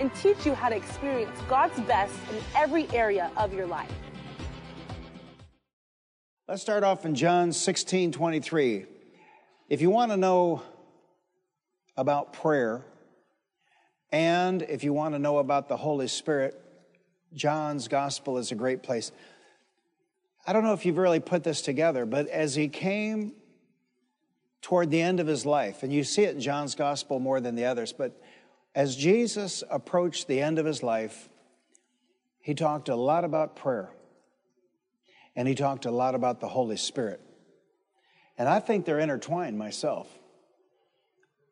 and teach you how to experience God's best in every area of your life. Let's start off in John 16 23. If you want to know about prayer, and if you want to know about the Holy Spirit, John's Gospel is a great place. I don't know if you've really put this together, but as he came toward the end of his life, and you see it in John's Gospel more than the others, but as Jesus approached the end of his life, he talked a lot about prayer and he talked a lot about the Holy Spirit. And I think they're intertwined myself.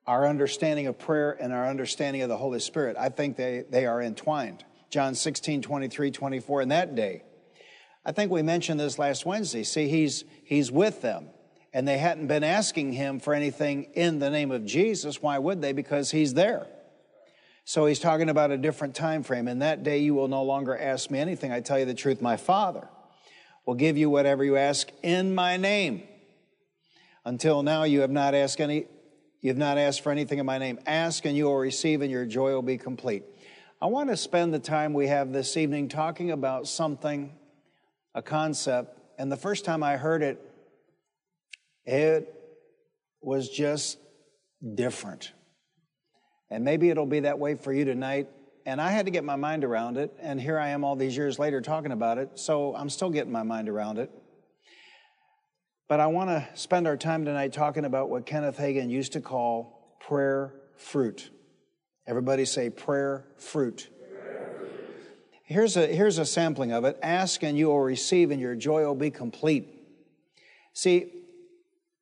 Our understanding of prayer and our understanding of the Holy Spirit, I think they, they are entwined. John 16, 23, 24, in that day. I think we mentioned this last Wednesday. See, he's, he's with them, and they hadn't been asking him for anything in the name of Jesus. Why would they? Because he's there. So he's talking about a different time frame. In that day, you will no longer ask me anything. I tell you the truth, my Father will give you whatever you ask in my name. Until now, you have not asked any, you have not asked for anything in my name. Ask and you will receive, and your joy will be complete. I want to spend the time we have this evening talking about something, a concept, and the first time I heard it, it was just different. And maybe it'll be that way for you tonight and I had to get my mind around it. And here I am all these years later talking about it. So I'm still getting my mind around it. But I want to spend our time tonight talking about what Kenneth Hagin used to call prayer fruit. Everybody say prayer fruit. Here's a, here's a sampling of it. Ask and you will receive, and your joy will be complete. See,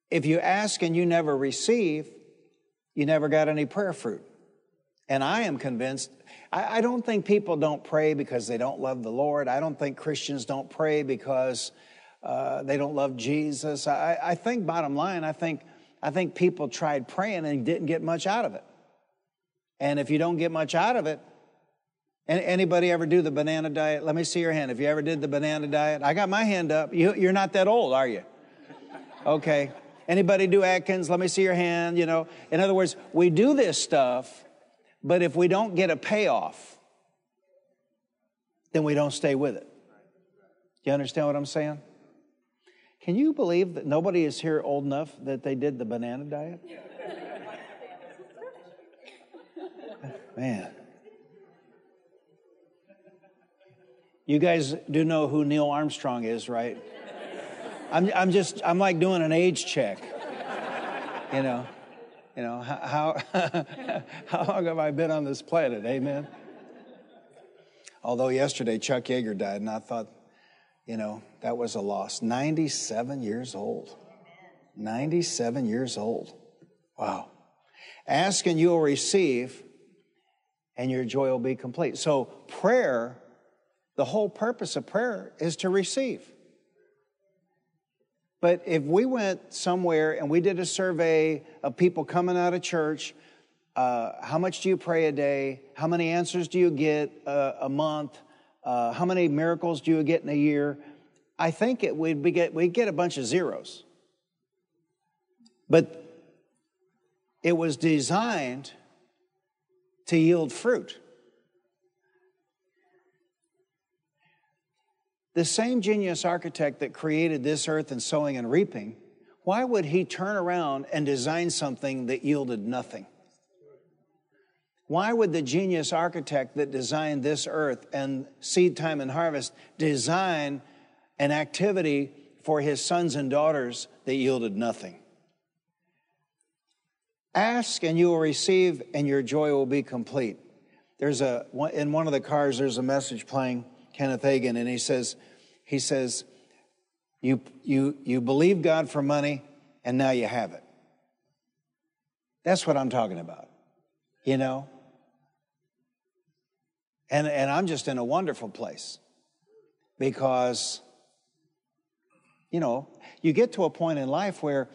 if you ask and you never receive, you never got any prayer fruit. And I am convinced I, I don't think people don't pray because they don't love the Lord. I don't think Christians don't pray because uh, they don't love Jesus. I, I think, bottom line, I think, I think people tried praying and didn't get much out of it. And if you don't get much out of it, anybody ever do the banana diet? Let me see your hand. If you ever did the banana diet, I got my hand up. You, you're not that old, are you? Okay. Anybody do Atkins? Let me see your hand. You know, in other words, we do this stuff but if we don't get a payoff, then we don't stay with it. You understand what I'm saying? Can you believe that nobody is here old enough that they did the banana diet? Man. You guys do know who Neil Armstrong is, right? I'm, I'm just, I'm like doing an age check, you know. You know, how, how long have I been on this planet? Amen. Although yesterday Chuck Yeager died, and I thought, you know, that was a loss. 97 years old. 97 years old. Wow. Ask and you will receive, and your joy will be complete. So, prayer, the whole purpose of prayer is to receive. But if we went somewhere and we did a survey of people coming out of church, uh, how much do you pray a day? How many answers do you get uh, a month? Uh, how many miracles do you get in a year? I think it would be get, we'd get a bunch of zeros. But it was designed to yield fruit. The same genius architect that created this earth and sowing and reaping, why would he turn around and design something that yielded nothing? Why would the genius architect that designed this earth and seed time and harvest design an activity for his sons and daughters that yielded nothing? Ask and you will receive, and your joy will be complete. There's a in one of the cars. There's a message playing Kenneth Hagin, and he says, he says, you, you, you believe God for money, and now you have it. That's what I'm talking about, you know? And, and I'm just in a wonderful place because, you know, you get to a point in life where,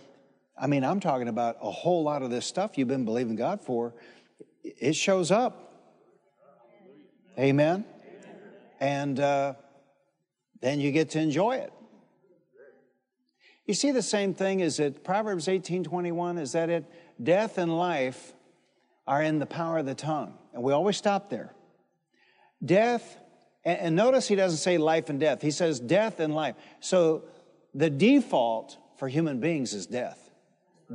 I mean, I'm talking about a whole lot of this stuff you've been believing God for, it shows up. Amen. And uh, then you get to enjoy it. You see the same thing is it Proverbs 18:21 is that it death and life are in the power of the tongue. And we always stop there. Death and, and notice he doesn't say life and death. He says death and life. So the default for human beings is death.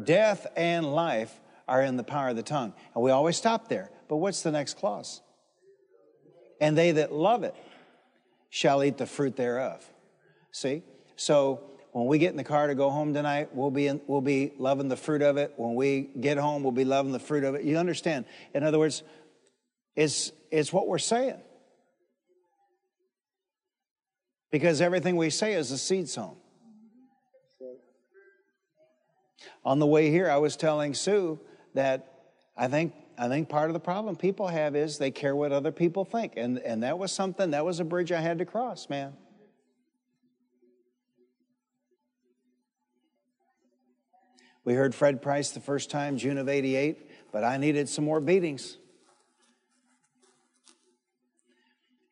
Death and life are in the power of the tongue. And we always stop there. But what's the next clause? And they that love it shall eat the fruit thereof. See? So when we get in the car to go home tonight, we'll be, in, we'll be loving the fruit of it. When we get home, we'll be loving the fruit of it. You understand? In other words, it's, it's what we're saying. Because everything we say is a seed sown. On the way here, I was telling Sue that I think I think part of the problem people have is they care what other people think. And, and that was something, that was a bridge I had to cross, man. We heard Fred Price the first time, June of 88, but I needed some more beatings.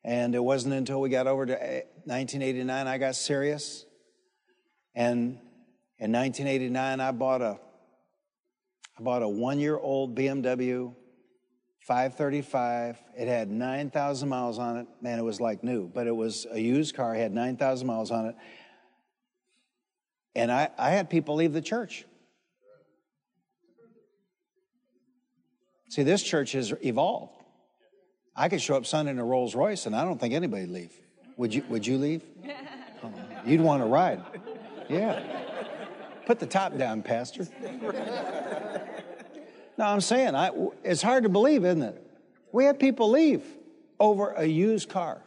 And it wasn't until we got over to 1989 I got serious. And in 1989 I bought a I bought a 1-year-old BMW 535. It had 9,000 miles on it. Man, it was like new, but it was a used car. It had 9,000 miles on it. And I, I had people leave the church. See, this church has evolved. I could show up Sunday in a Rolls Royce, and I don't think anybody would leave. Would you? Would you leave? Oh, you'd want to ride. Yeah. Put the top down, Pastor. No, I'm saying I, it's hard to believe, isn't it? We had people leave over a used car.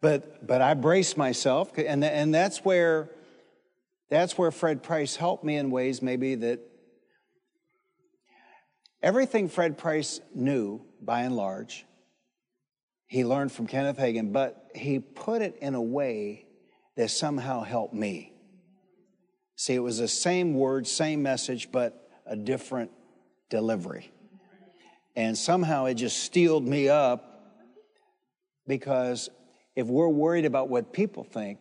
But but I braced myself, and and that's where that's where Fred Price helped me in ways maybe that Everything Fred Price knew, by and large, he learned from Kenneth Hagin, but he put it in a way that somehow helped me. See, it was the same word, same message, but a different delivery. And somehow it just steeled me up because if we're worried about what people think,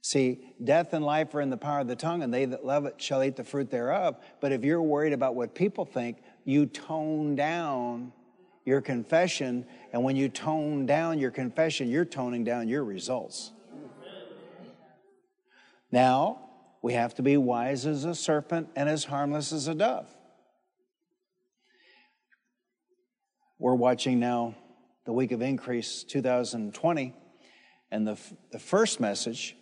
See, death and life are in the power of the tongue, and they that love it shall eat the fruit thereof. But if you're worried about what people think, you tone down your confession. And when you tone down your confession, you're toning down your results. Now, we have to be wise as a serpent and as harmless as a dove. We're watching now the Week of Increase 2020, and the, the first message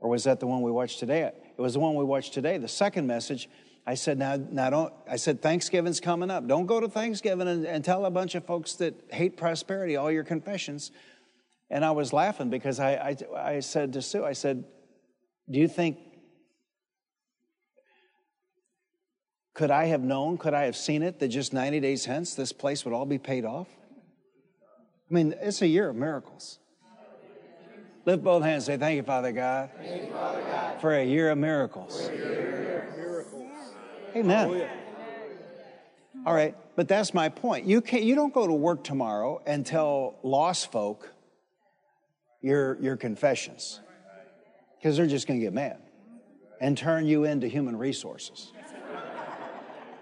or was that the one we watched today? It was the one we watched today. The second message, I said, now, now don't, I said, Thanksgiving's coming up. Don't go to Thanksgiving and, and tell a bunch of folks that hate prosperity all your confessions. And I was laughing because I, I, I said to Sue, I said, do you think, could I have known, could I have seen it that just 90 days hence this place would all be paid off? I mean, it's a year of miracles. Lift both hands say, Thank you, Father God, you, Father God for a year of miracles. Year of miracles. Amen. All right, but that's my point. You, can't, you don't go to work tomorrow and tell lost folk your, your confessions because they're just going to get mad and turn you into human resources.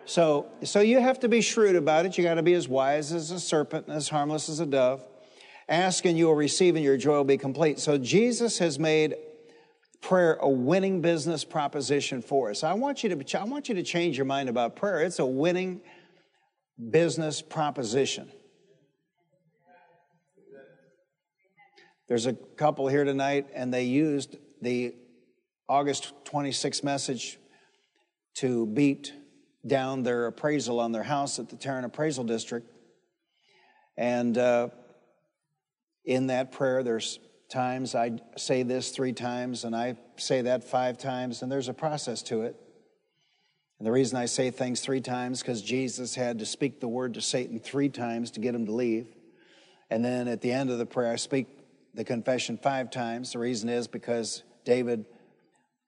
So, so you have to be shrewd about it. You got to be as wise as a serpent and as harmless as a dove. Ask and you will receive, and your joy will be complete. So Jesus has made prayer a winning business proposition for us. I want you to, I want you to change your mind about prayer. It's a winning business proposition. There's a couple here tonight, and they used the August 26th message to beat down their appraisal on their house at the Tarrant Appraisal District. And uh, in that prayer, there's times I say this three times and I say that five times, and there's a process to it. And the reason I say things three times because Jesus had to speak the word to Satan three times to get him to leave. And then at the end of the prayer, I speak the confession five times. The reason is because David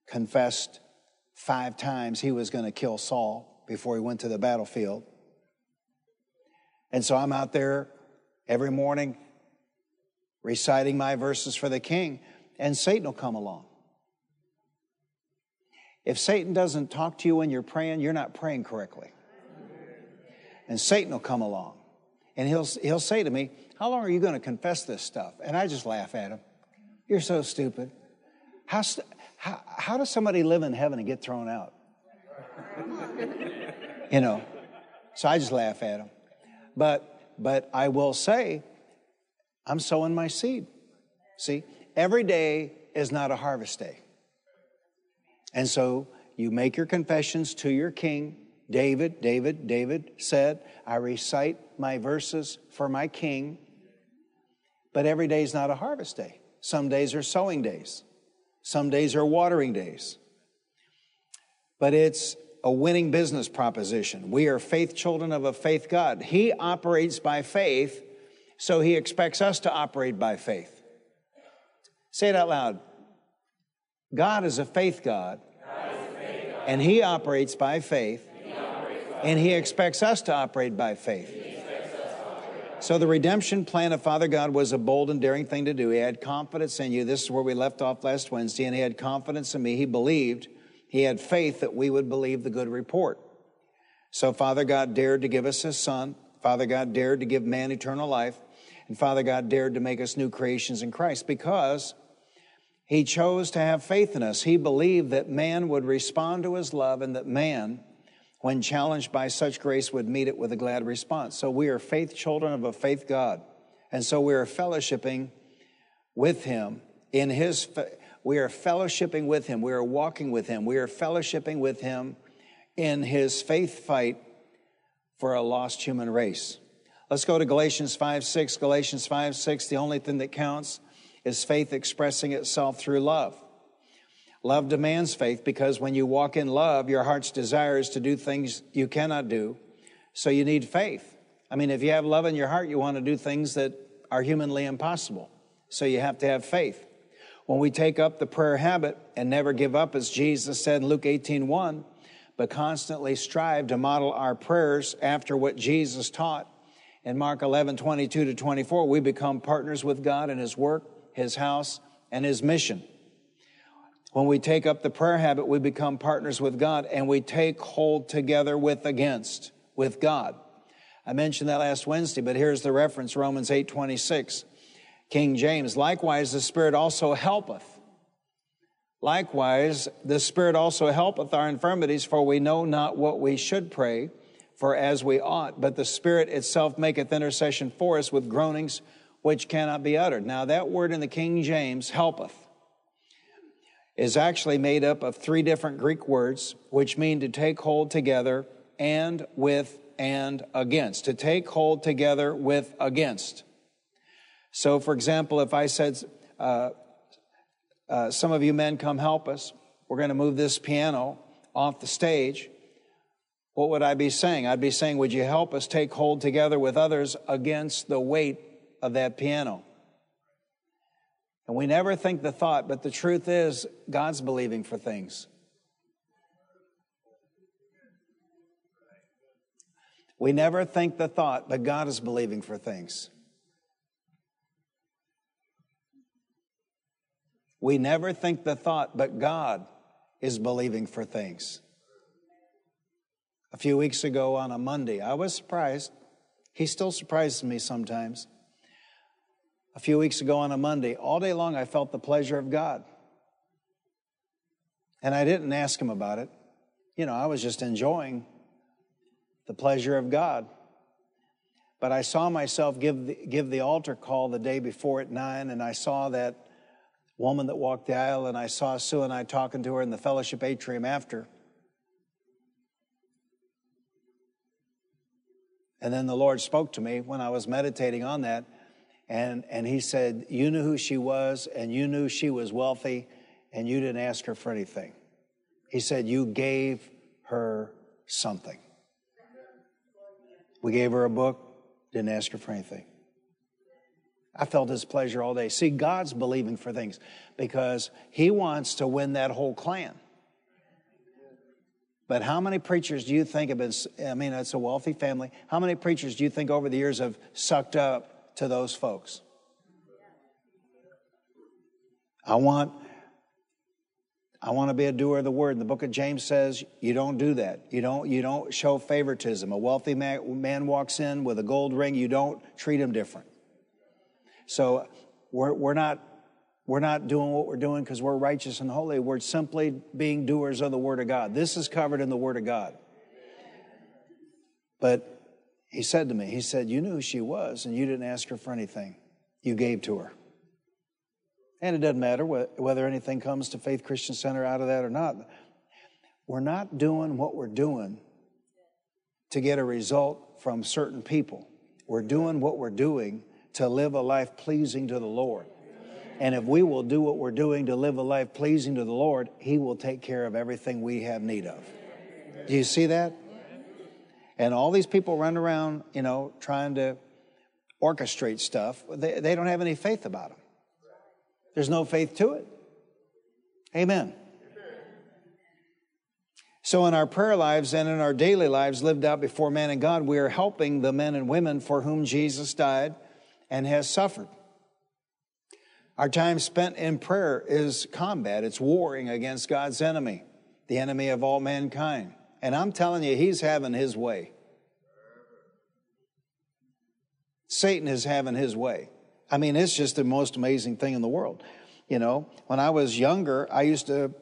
confessed five times he was going to kill Saul before he went to the battlefield. And so I'm out there every morning reciting my verses for the king, and Satan will come along. If Satan doesn't talk to you when you're praying, you're not praying correctly. And Satan will come along and he'll, he'll say to me, How long are you going to confess this stuff? And I just laugh at him. You're so stupid. How, how, how does somebody live in heaven and get thrown out? you know, so I just laugh at him. But, but I will say, I'm sowing my seed. See, every day is not a harvest day. And so you make your confessions to your king. David, David, David said, I recite my verses for my king. But every day is not a harvest day. Some days are sowing days, some days are watering days. But it's a winning business proposition. We are faith children of a faith God. He operates by faith, so he expects us to operate by faith. Say it out loud. God is a faith God, and He operates by faith, and He expects us to operate by faith. So the redemption plan of Father God was a bold and daring thing to do. He had confidence in you. This is where we left off last Wednesday, and He had confidence in me. He believed, He had faith that we would believe the good report. So Father God dared to give us His Son. Father God dared to give man eternal life. And Father God dared to make us new creations in Christ because he chose to have faith in us. He believed that man would respond to his love and that man, when challenged by such grace, would meet it with a glad response. So we are faith children of a faith God. And so we are fellowshipping with him in his, we are fellowshipping with him. We are walking with him. We are fellowshipping with him in his faith fight for a lost human race. Let's go to Galatians 5 6. Galatians 5 6, the only thing that counts is faith expressing itself through love. Love demands faith because when you walk in love, your heart's desire is to do things you cannot do. So you need faith. I mean, if you have love in your heart, you want to do things that are humanly impossible. So you have to have faith. When we take up the prayer habit and never give up, as Jesus said in Luke 18 1, but constantly strive to model our prayers after what Jesus taught in Mark 11 22 to 24, we become partners with God in His work his house, and his mission. When we take up the prayer habit, we become partners with God and we take hold together with against, with God. I mentioned that last Wednesday, but here's the reference, Romans 8, 26. King James, likewise the Spirit also helpeth. Likewise, the Spirit also helpeth our infirmities, for we know not what we should pray for as we ought, but the Spirit itself maketh intercession for us with groanings which cannot be uttered. Now, that word in the King James, helpeth, is actually made up of three different Greek words, which mean to take hold together and with and against. To take hold together with against. So, for example, if I said, uh, uh, Some of you men come help us, we're going to move this piano off the stage. What would I be saying? I'd be saying, Would you help us take hold together with others against the weight of that piano. And we never think the thought, but the truth is, God's believing for things. We never think the thought, but God is believing for things. We never think the thought, but God is believing for things. A few weeks ago on a Monday, I was surprised. He still surprises me sometimes a few weeks ago on a Monday, all day long I felt the pleasure of God. And I didn't ask him about it. You know, I was just enjoying the pleasure of God. But I saw myself give the, give the altar call the day before at nine, and I saw that woman that walked the aisle, and I saw Sue and I talking to her in the fellowship atrium after. And then the Lord spoke to me when I was meditating on that. And, and he said, You knew who she was, and you knew she was wealthy, and you didn't ask her for anything. He said, You gave her something. We gave her a book, didn't ask her for anything. I felt his pleasure all day. See, God's believing for things because he wants to win that whole clan. But how many preachers do you think have been, I mean, it's a wealthy family. How many preachers do you think over the years have sucked up to those folks? I want, I want to be a doer of the word. And the book of James says you don't do that. You don't, you don't show favoritism. A wealthy man, man walks in with a gold ring, you don't treat him different. So we're, we're not we're not doing what we're doing because we're righteous and holy. We're simply being doers of the Word of God. This is covered in the Word of God. But he said to me, he said, You knew who she was and you didn't ask her for anything. You gave to her. And it doesn't matter whether anything comes to Faith Christian Center out of that or not. We're not doing what we're doing to get a result from certain people. We're doing what we're doing to live a life pleasing to the Lord. And if we will do what we're doing to live a life pleasing to the Lord, He will take care of everything we have need of. Do you see that? And all these people run around, you know, trying to orchestrate stuff. They, they don't have any faith about them. There's no faith to it. Amen. So, in our prayer lives and in our daily lives lived out before man and God, we are helping the men and women for whom Jesus died and has suffered. Our time spent in prayer is combat, it's warring against God's enemy, the enemy of all mankind. And I'm telling you, he's having his way. Satan is having his way. I mean, it's just the most amazing thing in the world. You know, when I was younger, I used to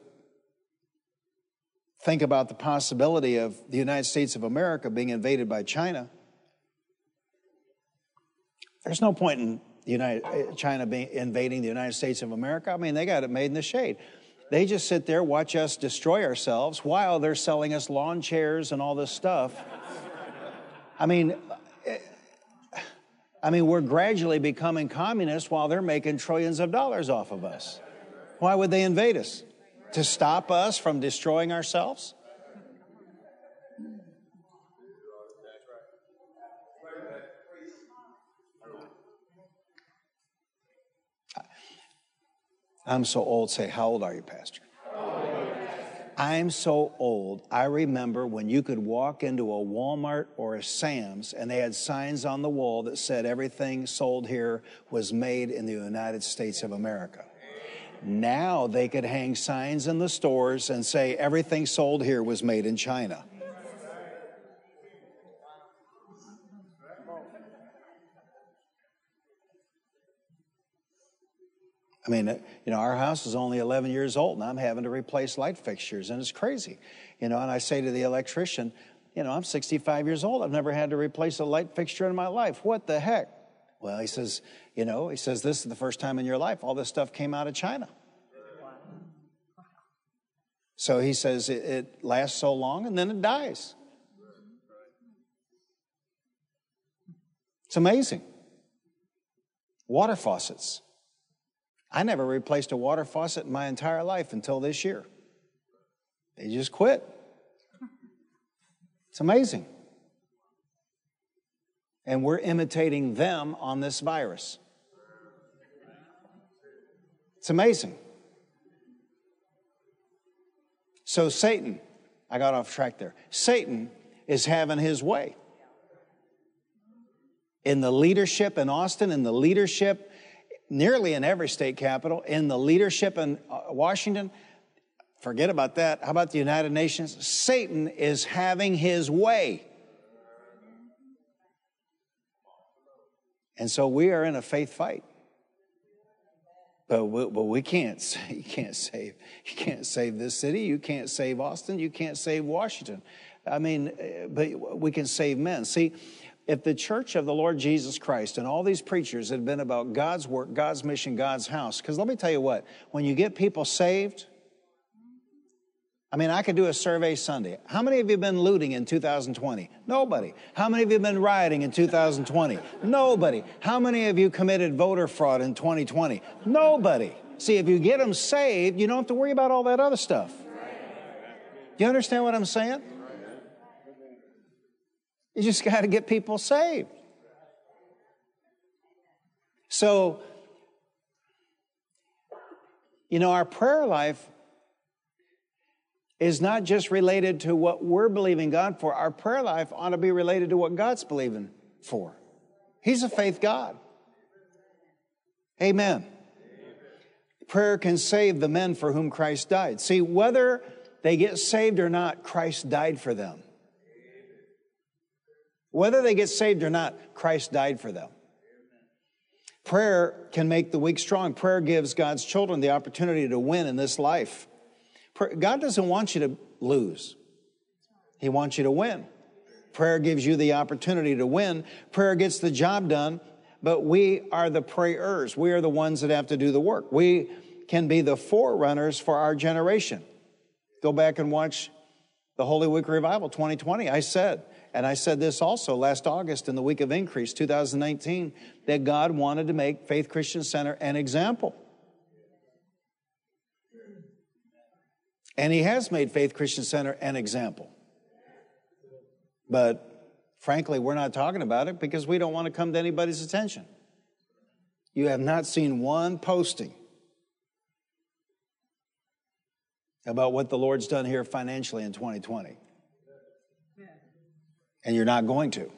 think about the possibility of the United States of America being invaded by China. There's no point in United, uh, China being, invading the United States of America. I mean, they got it made in the shade. They just sit there, watch us destroy ourselves while they're selling us lawn chairs and all this stuff. I mean, I mean, we're gradually becoming communists while they're making trillions of dollars off of us. Why would they invade us? To stop us from destroying ourselves? I'm so old. Say, how old are you, Pastor? I'm so old. I remember when you could walk into a Walmart or a Sam's and they had signs on the wall that said everything sold here was made in the United States of America. Now they could hang signs in the stores and say everything sold here was made in China. I mean, uh, you know, our house is only 11 years old and I'm having to replace light fixtures and it's crazy. You know, and I say to the electrician, you know, I'm 65 years old. I've never had to replace a light fixture in my life. What the heck? Well, he says, you know, he says, this is the first time in your life all this stuff came out of China. So he says it, it lasts so long and then it dies. It's amazing. Water faucets. I never replaced a water faucet in my entire life until this year. They just quit. It's amazing. And we're imitating them on this virus. It's amazing. So, Satan, I got off track there. Satan is having his way. In the leadership in Austin, in the leadership nearly in every state capital, in the leadership in uh, Washington. Forget about that. How about the United Nations? Satan is having his way. And so we are in a faith fight. But we, but we can't, you can't save, you can't save this city. You can't save Austin. You can't save Washington. I mean, uh, but we can save men. See, if the church of the Lord Jesus Christ and all these preachers had been about God's work, God's mission, God's house, because let me tell you what, when you get people saved, I mean, I could do a survey Sunday. How many of you have been looting in 2020? Nobody. How many of you have been rioting in 2020? Nobody. How many of you committed voter fraud in 2020? Nobody. See, if you get them saved, you don't have to worry about all that other stuff. You understand what I'm saying? You just got to get people saved. So, you know, our prayer life is not just related to what we're believing God for. Our prayer life ought to be related to what God's believing for. He's a faith God. Amen. Prayer can save the men for whom Christ died. See, whether they get saved or not, Christ died for them. Whether they get saved or not, Christ died for them. Prayer can make the weak strong. Prayer gives God's children the opportunity to win in this life. God doesn't want you to lose, He wants you to win. Prayer gives you the opportunity to win. Prayer gets the job done, but we are the prayers. We are the ones that have to do the work. We can be the forerunners for our generation. Go back and watch the Holy Week Revival 2020. I said, and I said this also last August in the week of increase 2019, that God wanted to make Faith Christian Center an example. And He has made Faith Christian Center an example. But frankly, we're not talking about it because we don't want to come to anybody's attention. You have not seen one posting about what the Lord's done here financially in 2020. And you're not going to.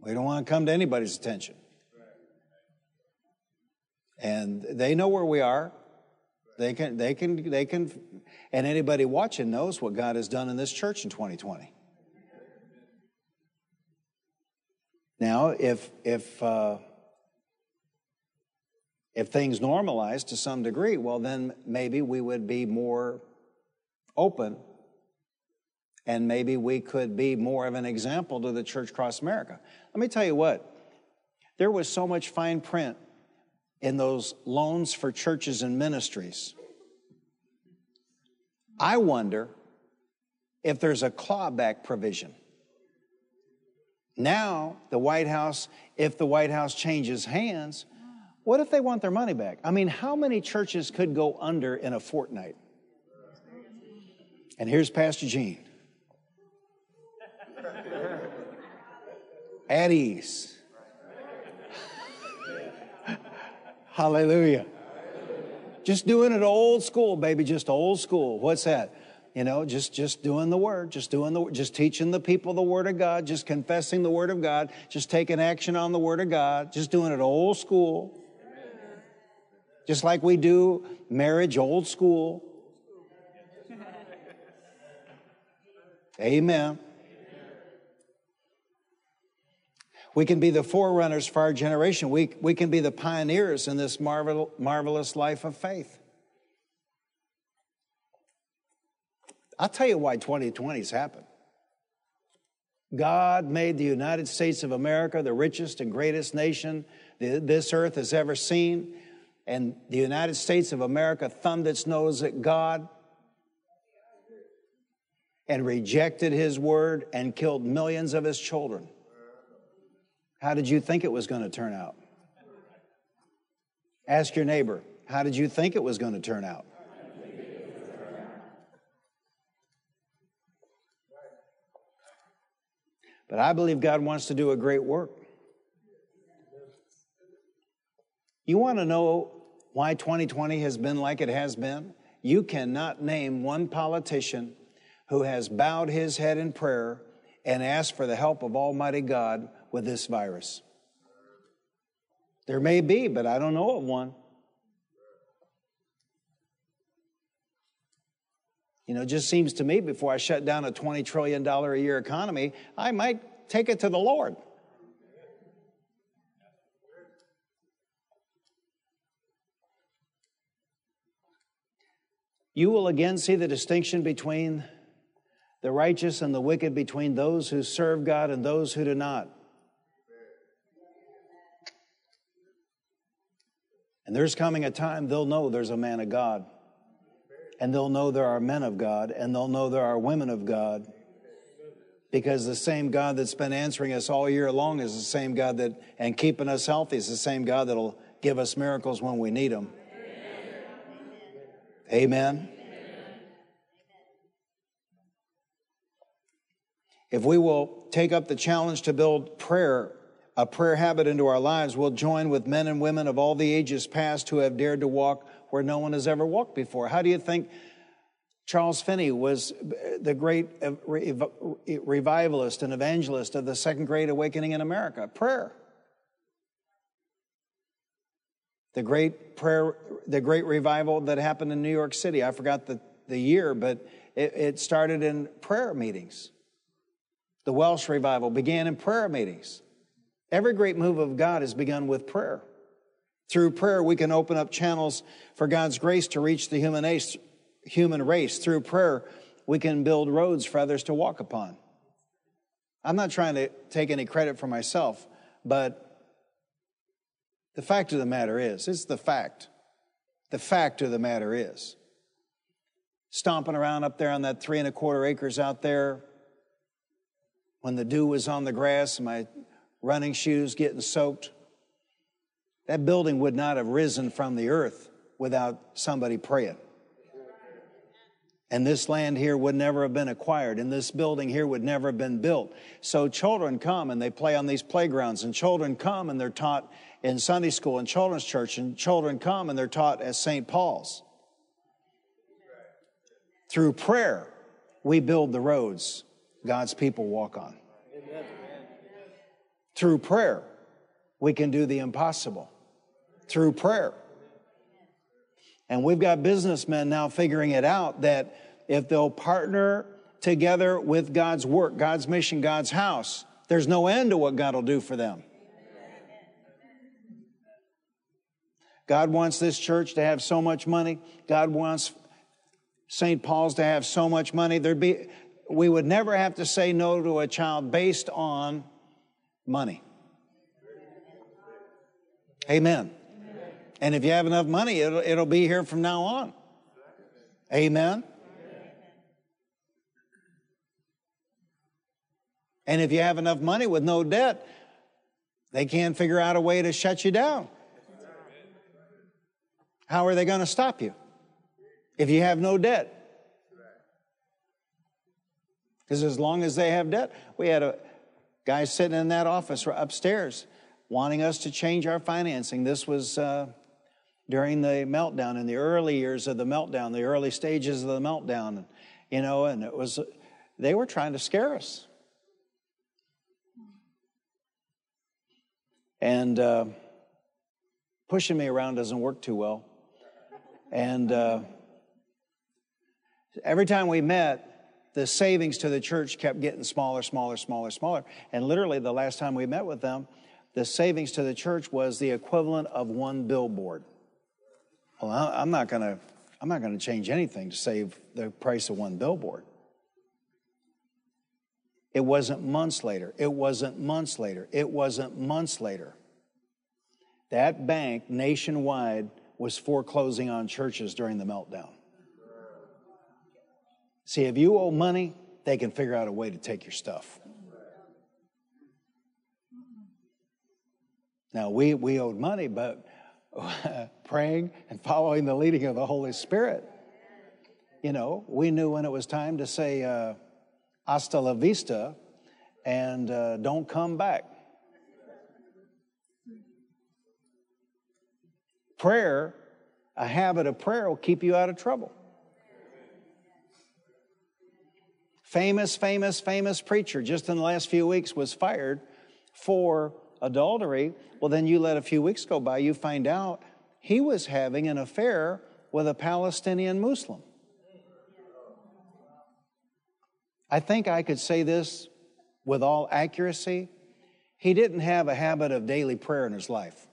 We don't want to come to anybody's attention. And they know where we are. They can, they can, they can, and anybody watching knows what God has done in this church in 2020. Now, if, if, uh, if things normalize to some degree, well, then maybe we would be more open and maybe we could be more of an example to the church across America. Let me tell you what, there was so much fine print in those loans for churches and ministries. I wonder if there's a clawback provision. Now, the White House, if the White House changes hands, what if they want their money back? I mean, how many churches could go under in a fortnight? And here's Pastor Gene. At ease. Hallelujah. Just doing it old school, baby, just old school. What's that? You know, just just doing the word, just doing the just teaching the people the word of God, just confessing the word of God, just taking action on the word of God, just doing it old school. Just like we do marriage old school. Amen. We can be the forerunners for our generation. We, we can be the pioneers in this marvel, marvelous life of faith. I'll tell you why 2020's happened. God made the United States of America the richest and greatest nation this earth has ever seen. And the United States of America thumbed its nose at God and rejected his word and killed millions of his children. How did you think it was going to turn out? Ask your neighbor, how did you think it was going to turn out? But I believe God wants to do a great work. You want to know why 2020 has been like it has been? You cannot name one politician who has bowed his head in prayer and asked for the help of Almighty God with this virus. There may be, but I don't know of one. You know, it just seems to me before I shut down a $20 trillion a year economy, I might take it to the Lord. You will again see the distinction between the righteous and the wicked, between those who serve God and those who do not. And there's coming a time they'll know there's a man of God. And they'll know there are men of God. And they'll know there are women of God. Because the same God that's been answering us all year long is the same God that, and keeping us healthy is the same God that'll give us miracles when we need them. Amen. Amen. If we will take up the challenge to build prayer, a prayer habit into our lives, we'll join with men and women of all the ages past who have dared to walk where no one has ever walked before. How do you think Charles Finney was the great revivalist and evangelist of the Second Great Awakening in America? Prayer. The great prayer, the great revival that happened in New York City. I forgot the, the year, but it, it started in prayer meetings. The Welsh revival began in prayer meetings. Every great move of God has begun with prayer. Through prayer, we can open up channels for God's grace to reach the human race. Human race. Through prayer, we can build roads for others to walk upon. I'm not trying to take any credit for myself, but the fact of the matter is, it's the fact. The fact of the matter is, stomping around up there on that three and a quarter acres out there, when the dew was on the grass and my running shoes getting soaked. That building would not have risen from the earth without somebody praying. And this land here would never have been acquired, and this building here would never have been built. So children come and they play on these playgrounds, and children come and they're taught in Sunday school and children's church, and children come and they're taught at St. Paul's. Through prayer, we build the roads God's people walk on. Through prayer, we can do the impossible. Through prayer. And we've got businessmen now figuring it out that if they'll partner together with God's work, God's mission, God's house, there's no end to what God will do for them. God wants this church to have so much money. God wants St. Paul's to have so much money. There'd be we would never have to say no to a child based on money. Amen. And if you have enough money, it'll, it'll be here from now on. Amen. And if you have enough money with no debt, they can't figure out a way to shut you down. How are they going to stop you if you have no debt? Because as long as they have debt, we had a guy sitting in that office were upstairs wanting us to change our financing. This was uh, during the meltdown, in the early years of the meltdown, the early stages of the meltdown, you know, and it was, they were trying to scare us. And uh, pushing me around doesn't work too well. And uh, every time we met, the savings to the church kept getting smaller, smaller, smaller, smaller. And literally, the last time we met with them, the savings to the church was the equivalent of one billboard. Well, I'm not going to. I'm not going to change anything to save the price of one billboard. It wasn't months later. It wasn't months later. It wasn't months later. That bank nationwide was foreclosing on churches during the meltdown. See, if you owe money, they can figure out a way to take your stuff. Now, we, we owed money, but praying and following the leading of the Holy Spirit, you know, we knew when it was time to say, uh, hasta la vista and uh, don't come back. Prayer, a habit of prayer, will keep you out of trouble. Famous, famous, famous preacher just in the last few weeks was fired for adultery. Well, then you let a few weeks go by, you find out he was having an affair with a Palestinian Muslim. I think I could say this with all accuracy. He didn't have a habit of daily prayer in his life.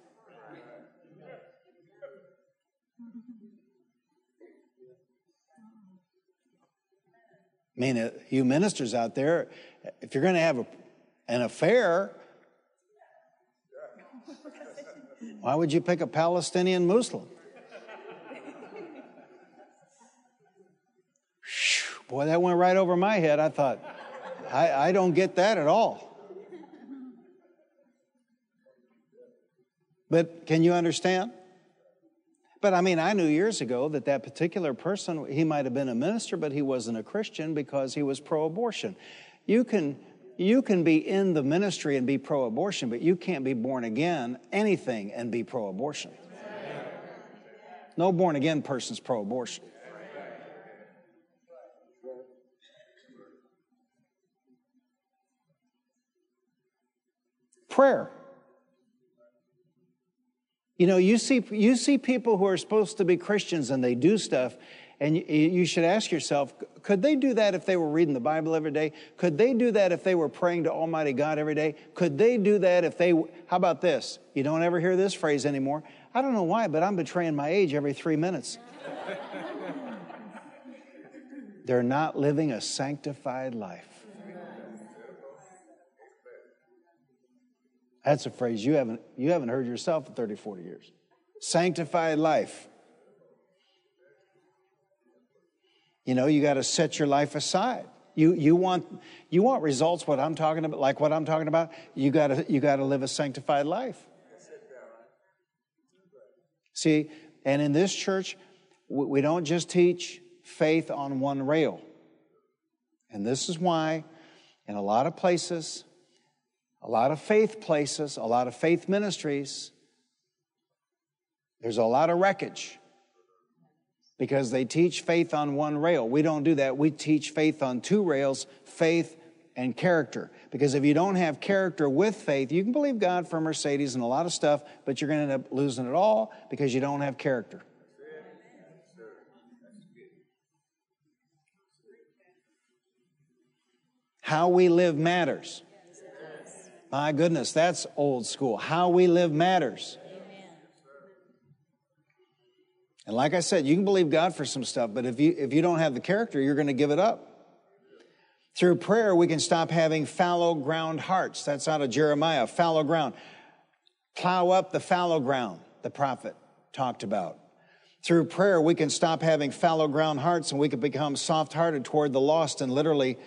I mean, you ministers out there, if you're going to have a, an affair, why would you pick a Palestinian Muslim? Boy, that went right over my head. I thought, I, I don't get that at all. But can you understand? But I mean, I knew years ago that that particular person, he might have been a minister, but he wasn't a Christian because he was pro abortion. You can You can be in the ministry and be pro abortion, but you can't be born again, anything, and be pro abortion. No born again person's pro abortion. Prayer. You know, you see, you see people who are supposed to be Christians and they do stuff, and you, you should ask yourself could they do that if they were reading the Bible every day? Could they do that if they were praying to Almighty God every day? Could they do that if they, how about this? You don't ever hear this phrase anymore. I don't know why, but I'm betraying my age every three minutes. They're not living a sanctified life. That's a phrase you haven't, you haven't heard yourself in 30, 40 years. Sanctified life. You know, you got to set your life aside. You, you, want, you want results, what I'm talking about, like what I'm talking about, you got you got to live a sanctified life. See, and in this church, we don't just teach faith on one rail. And this is why, in a lot of places, a lot of faith places, a lot of faith ministries, there's a lot of wreckage because they teach faith on one rail. We don't do that. We teach faith on two rails faith and character. Because if you don't have character with faith, you can believe God for Mercedes and a lot of stuff, but you're going to end up losing it all because you don't have character. How we live matters. My goodness, that's old school. How we live matters. And like I said, you can believe God for some stuff, but if you, if you don't have the character, you're going to give it up. Through prayer, we can stop having fallow ground hearts. That's out of Jeremiah, fallow ground. Plow up the fallow ground, the prophet talked about. Through prayer, we can stop having fallow ground hearts and we can become soft hearted toward the lost, and literally,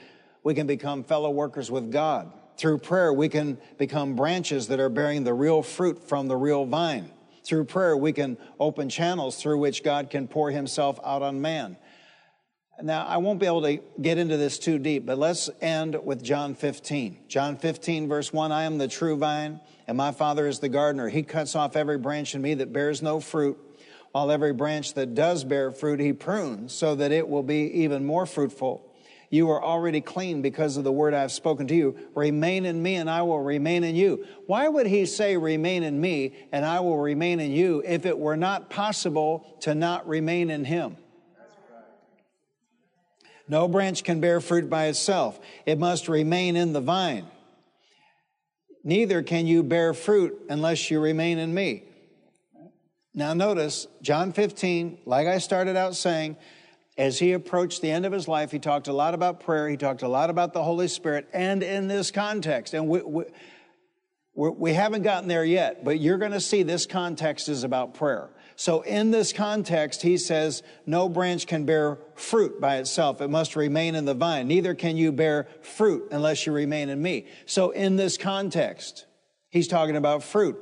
we can become fellow workers with God. Through prayer, we can become branches that are bearing the real fruit from the real vine. Through prayer, we can open channels through which God can pour himself out on man. Now, I won't be able to get into this too deep, but let's end with John 15. John 15, verse 1 I am the true vine, and my Father is the gardener. He cuts off every branch in me that bears no fruit, while every branch that does bear fruit, he prunes, so that it will be even more fruitful. You are already clean because of the word I've spoken to you. Remain in me and I will remain in you. Why would he say, remain in me and I will remain in you if it were not possible to not remain in him? No branch can bear fruit by itself. It must remain in the vine. Neither can you bear fruit unless you remain in me. Now notice, John 15, like I started out saying, as he approached the end of his life, he talked a lot about prayer. He talked a lot about the Holy Spirit. And in this context, and we, we, we haven't gotten there yet, but you're going to see this context is about prayer. So in this context, he says, no branch can bear fruit by itself. It must remain in the vine. Neither can you bear fruit unless you remain in me. So in this context, he's talking about fruit.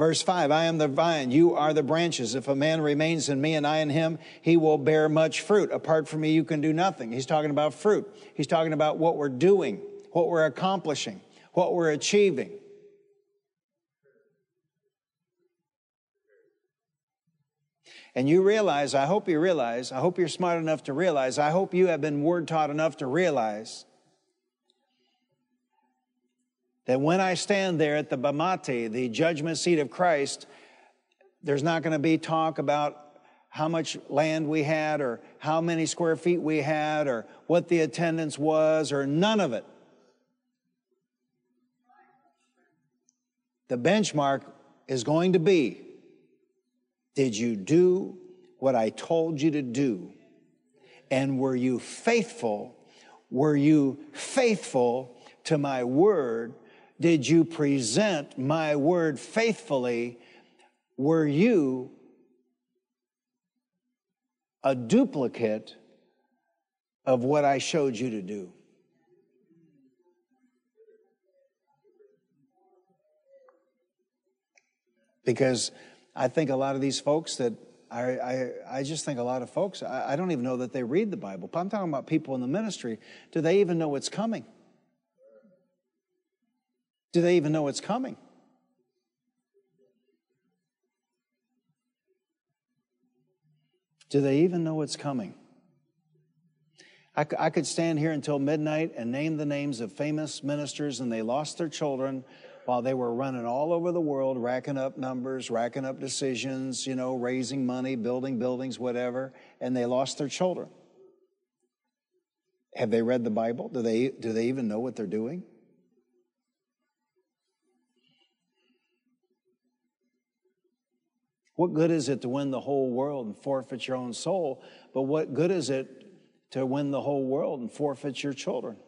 Verse 5 I am the vine, you are the branches. If a man remains in me and I in him, he will bear much fruit. Apart from me, you can do nothing. He's talking about fruit. He's talking about what we're doing, what we're accomplishing, what we're achieving. And you realize, I hope you realize, I hope you're smart enough to realize, I hope you have been word taught enough to realize that when I stand there at the Bema seat, the judgment seat of Christ, there's not going to be talk about how much land we had or how many square feet we had or what the attendance was or none of it. The benchmark is going to be Did you do what I told you to do? And were you faithful? Were you faithful to my word did you present my word faithfully? Were you a duplicate of what I showed you to do? Because I think a lot of these folks that I, I, I just think a lot of folks, I, I don't even know that they read the Bible. I'm talking about people in the ministry. Do they even know what's coming? Do they even know it's coming? Do they even know it's coming? I, I could stand here until midnight and name the names of famous ministers, and they lost their children while they were running all over the world, racking up numbers, racking up decisions, you know, raising money, building buildings, whatever, and they lost their children. Have they read the Bible? Do they, do they even know what they're doing? What good is it to win the whole world and forfeit your own soul? But what good is it to win the whole world and forfeit your children?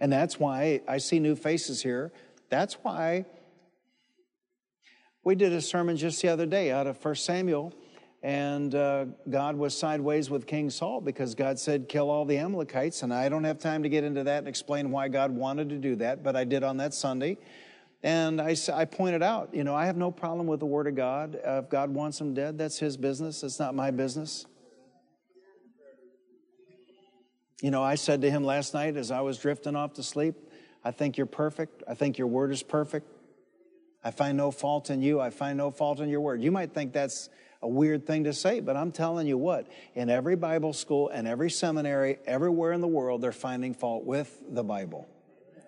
And that's why I see new faces here. That's why we did a sermon just the other day out of 1 Samuel and uh, God was sideways with King Saul because God said, kill all the Amalekites. And I don't have time to get into that and explain why God wanted to do that, but I did on that Sunday. And I, I pointed out, you know, I have no problem with the Word of God. Uh, if God wants them dead, that's His business. It's not my business. You know, I said to him last night as I was drifting off to sleep, I think you're perfect. I think your Word is perfect. I find no fault in you. I find no fault in your Word. You might think that's a weird thing to say, but I'm telling you what, in every Bible school and every seminary, everywhere in the world, they're finding fault with the Bible.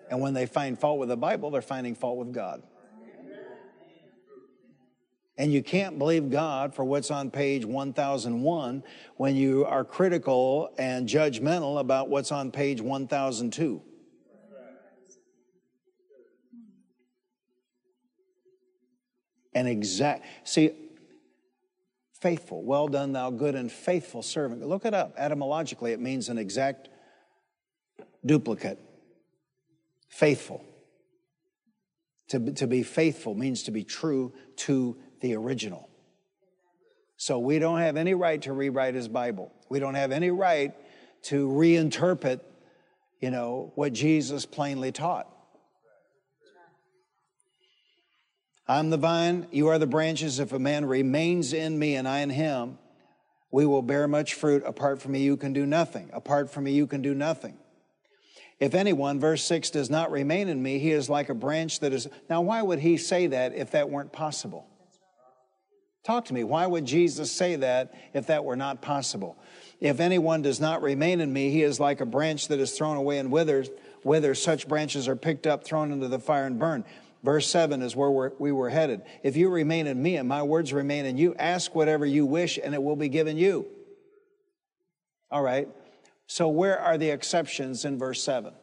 And when they find fault with the Bible, they're finding fault with God. And you can't believe God for what's on page 1001 when you are critical and judgmental about what's on page 1002. And exact, see, faithful. Well done, thou good and faithful servant. Look it up. Etymologically, it means an exact duplicate. Faithful. To, to be faithful means to be true to the original. So we don't have any right to rewrite his Bible. We don't have any right to reinterpret, you know, what Jesus plainly taught. I'm the vine, you are the branches. If a man remains in me and I in him, we will bear much fruit. Apart from me, you can do nothing. Apart from me, you can do nothing. If anyone, verse 6, does not remain in me, he is like a branch that is. Now, why would he say that if that weren't possible? Talk to me. Why would Jesus say that if that were not possible? If anyone does not remain in me, he is like a branch that is thrown away and withers. Withers, such branches are picked up, thrown into the fire, and burned. Verse 7 is where we're, we were headed. If you remain in me and my words remain in you, ask whatever you wish and it will be given you. All right. So, where are the exceptions in verse 7?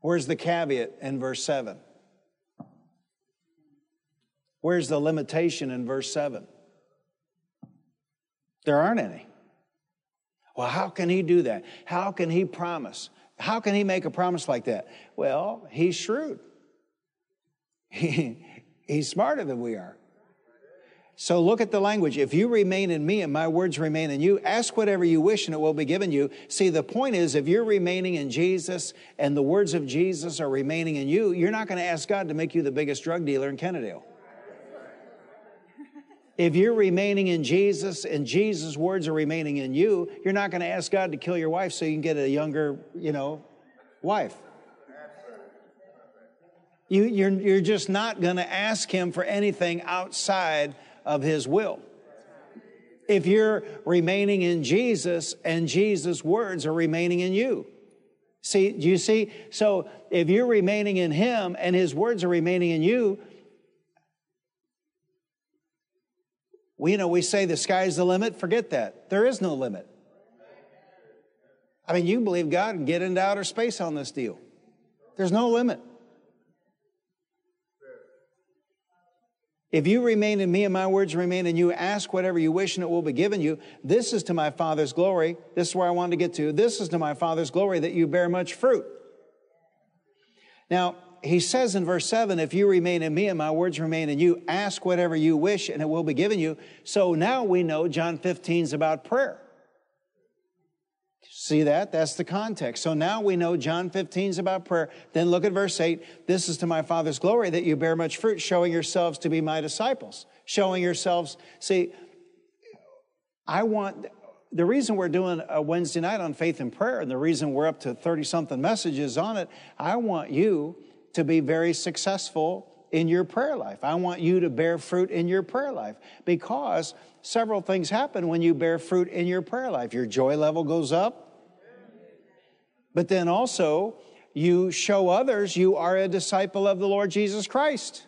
Where's the caveat in verse 7? Where's the limitation in verse 7? There aren't any. Well, how can he do that? How can he promise? How can he make a promise like that? Well, he's shrewd. He, he's smarter than we are. So look at the language. If you remain in me and my words remain in you, ask whatever you wish and it will be given you. See, the point is if you're remaining in Jesus and the words of Jesus are remaining in you, you're not going to ask God to make you the biggest drug dealer in Kennedale. If you're remaining in Jesus and Jesus' words are remaining in you, you're not going to ask God to kill your wife so you can get a younger, you know, wife. You, you're, you're just not going to ask him for anything outside of his will. If you're remaining in Jesus and Jesus' words are remaining in you. See, do you see? So if you're remaining in him and his words are remaining in you, we you know we say the sky's the limit. Forget that. There is no limit. I mean, you believe God and get into outer space on this deal. There's no limit. If you remain in me and my words remain in you, ask whatever you wish and it will be given you. This is to my Father's glory. This is where I wanted to get to. This is to my Father's glory that you bear much fruit. Now, he says in verse 7 if you remain in me and my words remain in you, ask whatever you wish and it will be given you. So now we know John 15 is about prayer. See that? That's the context. So now we know John 15 is about prayer. Then look at verse 8. This is to my Father's glory that you bear much fruit, showing yourselves to be my disciples. Showing yourselves. See, I want the reason we're doing a Wednesday night on faith and prayer, and the reason we're up to 30 something messages on it, I want you to be very successful in your prayer life. I want you to bear fruit in your prayer life because several things happen when you bear fruit in your prayer life. Your joy level goes up, but then also you show others you are a disciple of the Lord Jesus Christ.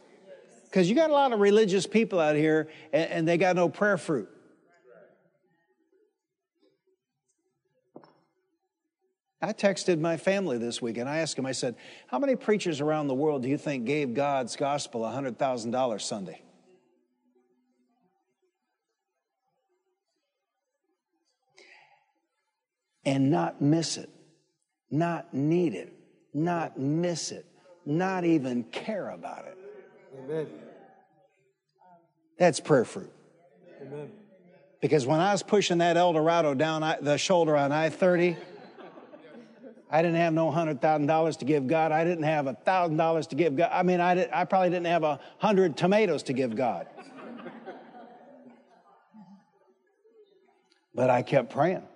Because you got a lot of religious people out here and, and they got no prayer fruit. I texted my family this week and I asked them, I said, How many preachers around the world do you think gave God's gospel $100,000 Sunday? And not miss it, not need it, not miss it, not even care about it. Amen. That's prayer fruit. Amen. Because when I was pushing that Eldorado down the shoulder on I 30, I didn't have no hundred thousand dollars to give God. I didn't have a thousand dollars to give God. I mean, I, did, I probably didn't have a hundred tomatoes to give God. but I kept praying.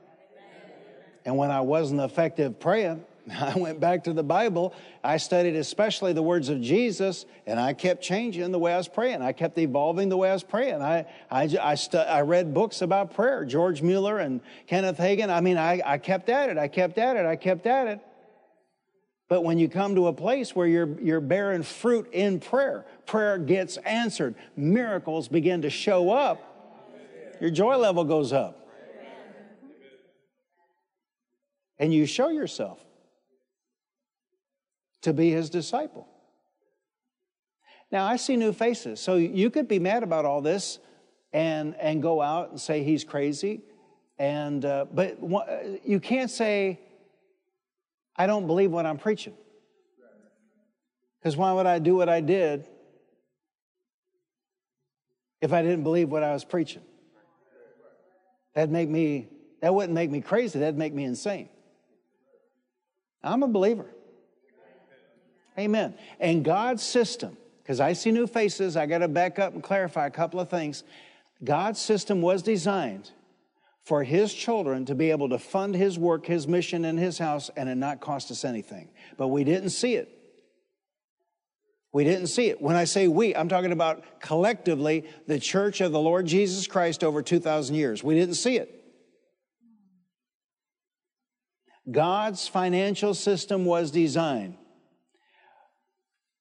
And when I wasn't effective praying, I went back to the Bible. I studied especially the words of Jesus, and I kept changing the way I was praying. I kept evolving the way I was praying. I, I, I, stu- I read books about prayer, George Mueller and Kenneth Hagin. I mean, I, I kept at it, I kept at it, I kept at it. But when you come to a place where you're, you're bearing fruit in prayer, prayer gets answered, miracles begin to show up, your joy level goes up. And you show yourself to be his disciple. Now, I see new faces. So you could be mad about all this and, and go out and say he's crazy. And, uh, but you can't say, I don't believe what I'm preaching. Because why would I do what I did if I didn't believe what I was preaching? That'd make me, that wouldn't make me crazy. That'd make me insane. I'm a believer. Amen. And God's system, because I see new faces, I got to back up and clarify a couple of things. God's system was designed for his children to be able to fund his work, his mission and his house, and it not cost us anything. But we didn't see it. We didn't see it. When I say we, I'm talking about collectively the church of the Lord Jesus Christ over 2,000 years. We didn't see it. God's financial system was designed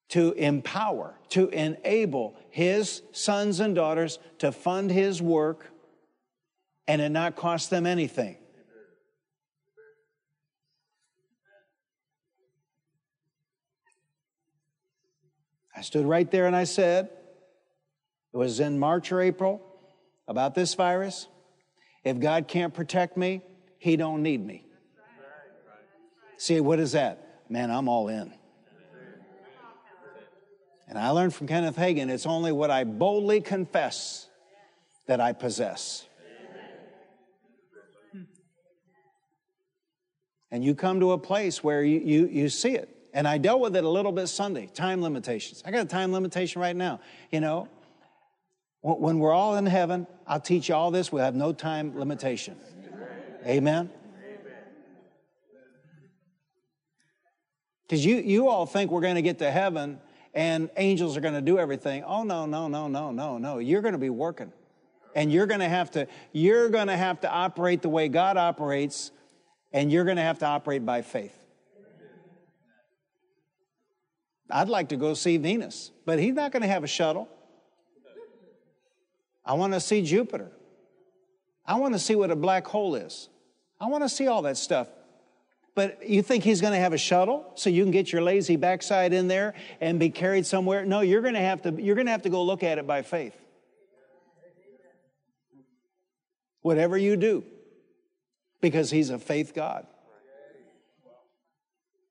to empower, to enable his sons and daughters to fund his work and it not cost them anything. I stood right there and I said, it was in March or April about this virus. If God can't protect me, he don't need me. See, what is that? Man, I'm all in. And I learned from Kenneth Hagin it's only what I boldly confess that I possess. And you come to a place where you, you, you see it. And I dealt with it a little bit Sunday time limitations. I got a time limitation right now. You know, when we're all in heaven, I'll teach you all this. We'll have no time limitation. Amen. Because you, you all think we're going to get to heaven and angels are going to do everything. Oh, no, no, no, no, no, no. You're going to be working. And you're going to have to, you're going to have to operate the way God operates, and you're going to have to operate by faith. I'd like to go see Venus, but he's not going to have a shuttle. I want to see Jupiter. I want to see what a black hole is. I want to see all that stuff. But you think he's going to have a shuttle so you can get your lazy backside in there and be carried somewhere? No, you're going to have to, you're going to, have to go look at it by faith. Whatever you do, because he's a faith God.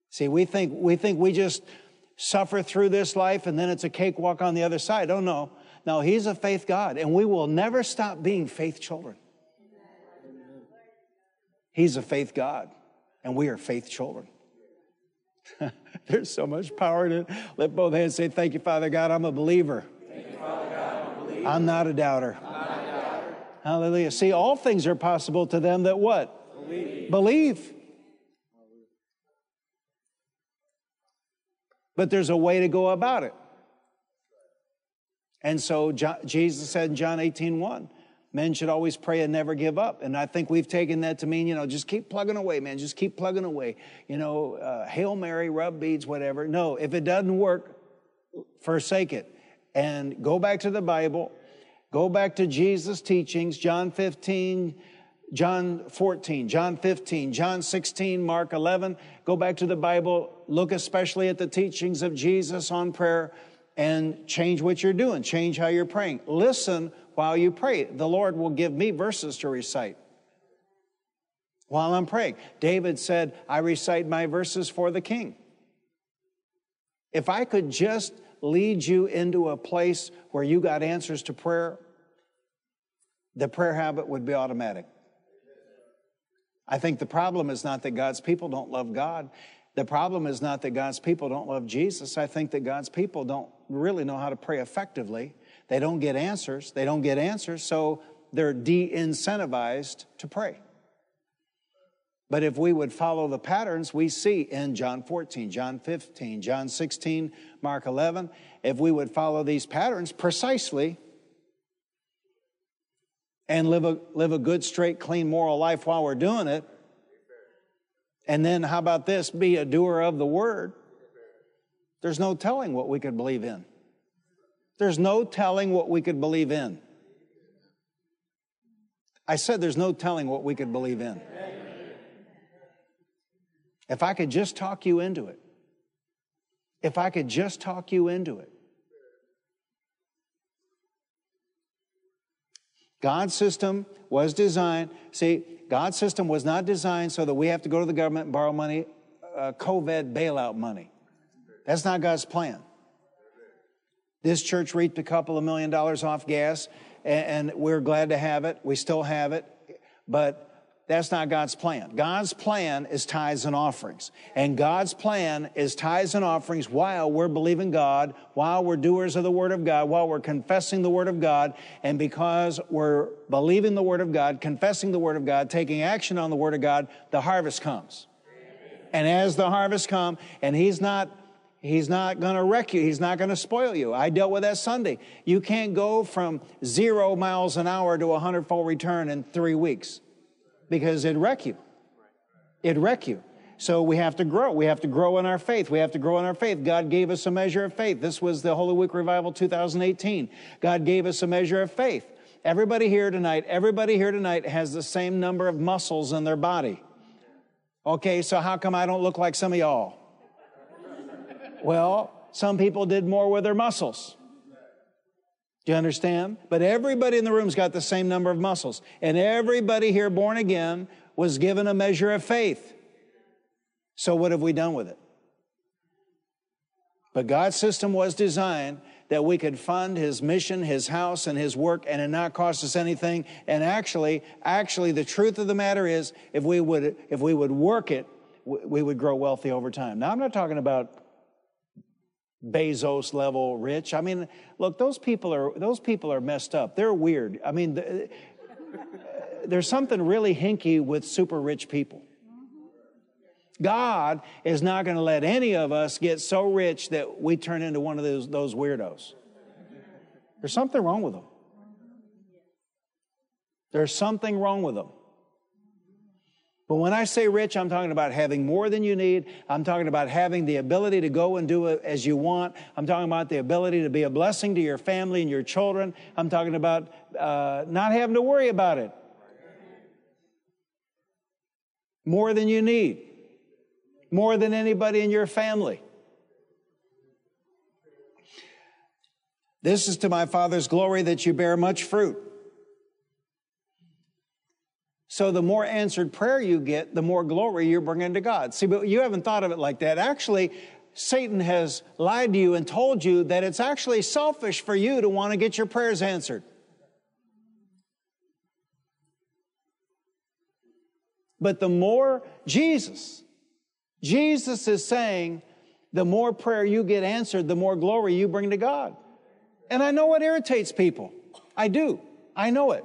See, we think, we think we just suffer through this life and then it's a cakewalk on the other side. Oh, no. No, he's a faith God, and we will never stop being faith children. He's a faith God and we are faith children. There's so much power in it. Let both hands say, Thank you, Father God, I'm a believer. I'm, not a doubter. I'm not a doubter. Hallelujah. See, all things are possible to them that what? Believe. Believe. But there's a way to go about it. And so Jesus said in John 18, 1, men should always pray and never give up. And I think we've taken that to mean, you know, just keep plugging away, man. Just keep plugging away. You know, uh, Hail Mary, rub beads, whatever. No, if it doesn't work, forsake it. And go back to the Bible. Go back to Jesus' teachings, John 15, John 14, John 15, John 16, Mark 11. Go back to the Bible. Look especially at the teachings of Jesus on prayer and change what you're doing. Change how you're praying. Listen while you pray. The Lord will give me verses to recite while I'm praying. David said, I recite my verses for the king. If I could just lead you into a place where you got answers to prayer, the prayer habit would be automatic. I think the problem is not that God's people don't love God. The problem is not that God's people don't love Jesus. I think that God's people don't really know how to pray effectively. They don't get answers. They don't get answers, so they're de incentivized to pray. But if we would follow the patterns we see in John 14, John 15, John 16, Mark 11, if we would follow these patterns precisely and live a, live a good, straight, clean, moral life while we're doing it, and then how about this? Be a doer of the word. There's no telling what we could believe in. There's no telling what we could believe in. I said there's no telling what we could believe in. If I could just talk you into it. If I could just talk you into it. God's system was designed, see, God's system was not designed so that we have to go to the government and borrow money, uh, COVID bailout money. That's not God's plan. This church reaped a couple of million dollars off gas, and, we're glad to have it. We still have it, but that's not God's plan. God's plan is tithes and offerings. And God's plan is tithes and offerings while we're believing God, while we're doers of the Word of God, while we're confessing the Word of God. And because we're believing the Word of God, confessing the Word of God, taking action on the Word of God, the harvest comes. And as the harvest comes, and He's not He's not going to wreck you. He's not going to spoil you. I dealt with that Sunday. You can't go from zero miles an hour to a hundredfold return in three weeks because it'd wreck you. It'd wreck you. So we have to grow. We have to grow in our faith. We have to grow in our faith. God gave us a measure of faith. This was the Holy Week Revival 2018. God gave us a measure of faith. Everybody here tonight, everybody here tonight has the same number of muscles in their body. Okay, so how come I don't look like some of y'all? Well, some people did more with their muscles. Do you understand? But everybody in the room's got the same number of muscles. And everybody here born again was given a measure of faith. So what have we done with it? But God's system was designed that we could fund his mission, his house, and his work, and it not cost us anything. And actually, actually, the truth of the matter is, if we would, if we would work it, we would grow wealthy over time. Now, I'm not talking about Bezos level rich. I mean, look, those people are those people are messed up. They're weird. I mean, the, uh, there's something really hinky with super rich people. God is not going to let any of us get so rich that we turn into one of those, those weirdos. There's something wrong with them. There's something wrong with them. But when I say rich, I'm talking about having more than you need. I'm talking about having the ability to go and do as you want. I'm talking about the ability to be a blessing to your family and your children. I'm talking about uh, not having to worry about it. More than you need. More than anybody in your family. This is to my Father's glory that you bear much fruit so the more answered prayer you get, the more glory you're bringing to God. See, but you haven't thought of it like that. Actually, Satan has lied to you and told you that it's actually selfish for you to want to get your prayers answered. But the more Jesus, Jesus is saying, the more prayer you get answered, the more glory you bring to God. And I know it irritates people. I do. I know it.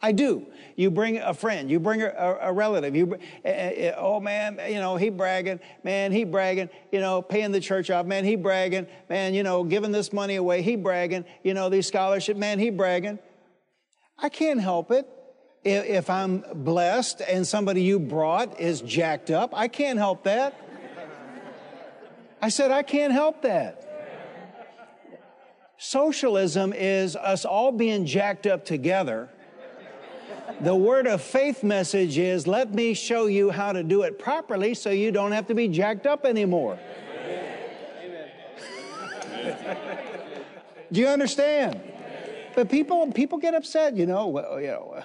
I do. You bring a friend, you bring a, a, a relative. You, uh, uh, oh man, you know he bragging, man he bragging, you know paying the church off, man he bragging, man you know giving this money away, he bragging, you know these scholarship, man he bragging. I can't help it. If, if I'm blessed and somebody you brought is jacked up, I can't help that. I said I can't help that. Socialism is us all being jacked up together the word of faith message is let me show you how to do it properly so you don't have to be jacked up anymore. do you understand? But people people get upset, you know, well, you know,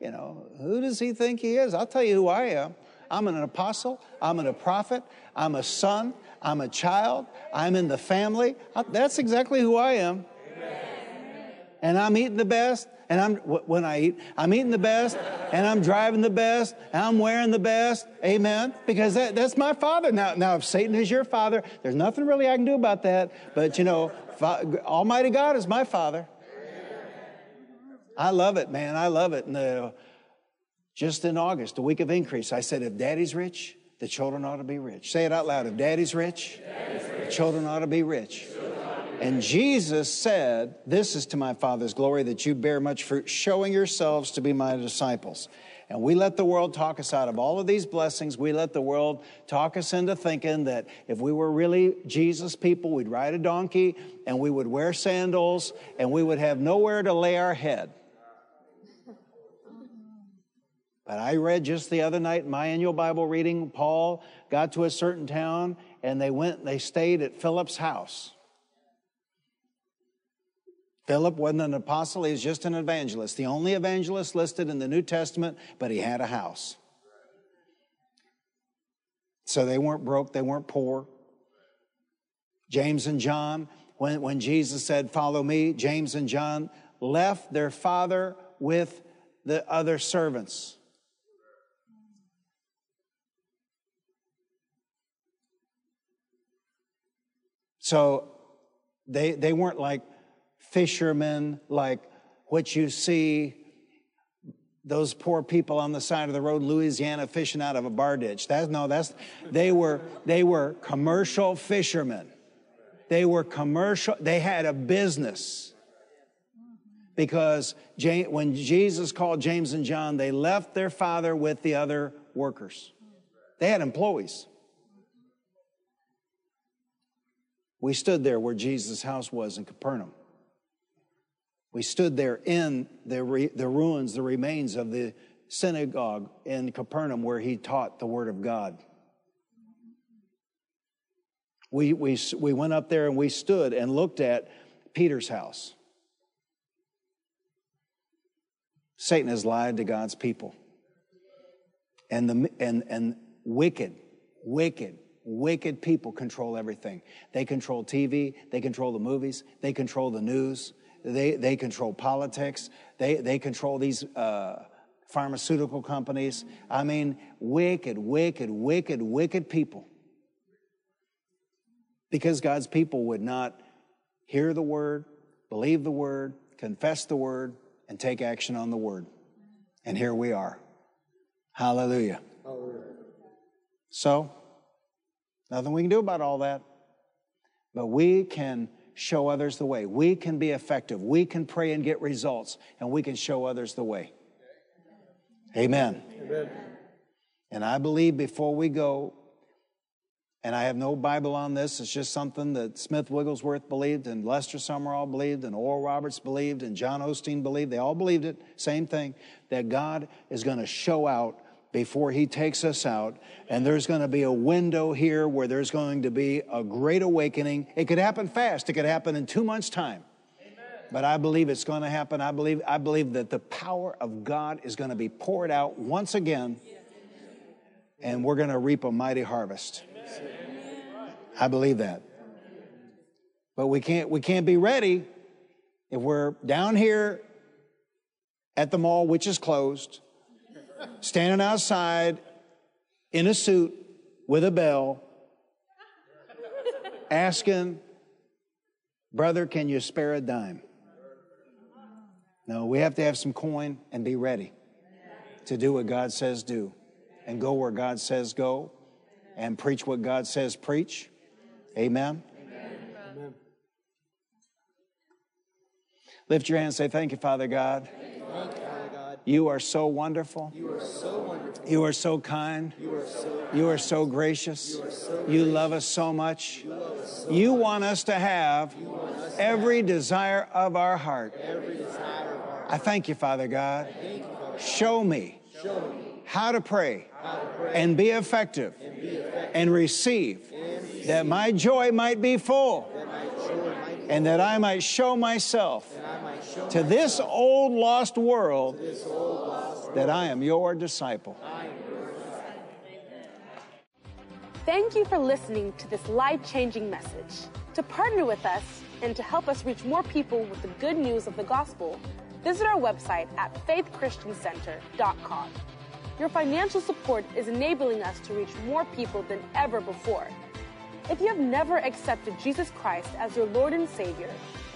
you know, who does he think he is? I'll tell you who I am. I'm an apostle, I'm a prophet, I'm a son, I'm a child, I'm in the family. That's exactly who I am. And I'm eating the best, and I'm when I eat, I'm eating the best, and I'm driving the best, and I'm wearing the best. Amen. Because that, that's my father. Now, now, if Satan is your father, there's nothing really I can do about that. But you know, Almighty God is my father. I love it, man. I love it. And the, just in August, the week of increase, I said, if daddy's rich, the children ought to be rich. Say it out loud. If daddy's rich, daddy's rich. the children ought to be rich. And Jesus said, This is to my Father's glory that you bear much fruit, showing yourselves to be my disciples. And we let the world talk us out of all of these blessings. We let the world talk us into thinking that if we were really Jesus people, we'd ride a donkey and we would wear sandals and we would have nowhere to lay our head. But I read just the other night in my annual Bible reading, Paul got to a certain town and they went, and they stayed at Philip's house. Philip wasn't an apostle, he was just an evangelist. The only evangelist listed in the New Testament, but he had a house. So they weren't broke, they weren't poor. James and John, when, when Jesus said, Follow me, James and John left their father with the other servants. So they, they weren't like fishermen like what you see those poor people on the side of the road Louisiana fishing out of a bar ditch. That's no, that's they were they were commercial fishermen. They were commercial, they had a business. Because when Jesus called James and John, they left their father with the other workers. They had employees. We stood there where Jesus' house was in Capernaum. We stood there in the, re, the ruins, the remains of the synagogue in Capernaum where he taught the Word of God. We, we, we went up there and we stood and looked at Peter's house. Satan has lied to God's people. And, the, and, and wicked, wicked, wicked people control everything. They control TV, they control the movies, they control the news, they, they control politics. They, they control these uh, pharmaceutical companies. I mean, wicked, wicked, wicked, wicked people. Because God's people would not hear the word, believe the word, confess the word, and take action on the word. And here we are. Hallelujah. Hallelujah. So, nothing we can do about all that. But we can show others the way. We can be effective. We can pray and get results, and we can show others the way. Amen. Amen. And I believe before we go, and I have no Bible on this, it's just something that Smith Wigglesworth believed, and Lester Sumrall believed, and Oral Roberts believed, and John Osteen believed. They all believed it, same thing, that God is going to show out before he takes us out. And there's going to be a window here where there's going to be a great awakening. It could happen fast. It could happen in two months' time. But I believe it's going to happen. I believe, I believe that the power of God is going to be poured out once again, and we're going to reap a mighty harvest. I believe that. But we can't, we can't be ready if we're down here at the mall, which is closed, standing outside in a suit with a bell, asking, Brother, can you spare a dime? No, we have to have some coin and be ready to do what God says do and go where God says go and preach what God says preach. Amen. Amen. Lift your hand and say, Thank you, Father God. You are so wonderful. You are so wonderful. You are so kind. You are so, You are so gracious. you so You love us so much. you love us so You want us to have us every desire of our heart. every desire of our I thank you, Father God. Thank you, Father. Show me Show me how to pray how to pray and be effective and be effective and receive and receive that my joy might be full that joy might be and that I might show myself to this old lost world that I am your disciple. Thank you for listening to this life changing message. To partner with us and to help us reach more people with the good news of the gospel, visit our website at faithchristiancenter.com. Your financial support is enabling us to reach more people than ever before. If you have never accepted Jesus Christ as your Lord and Savior,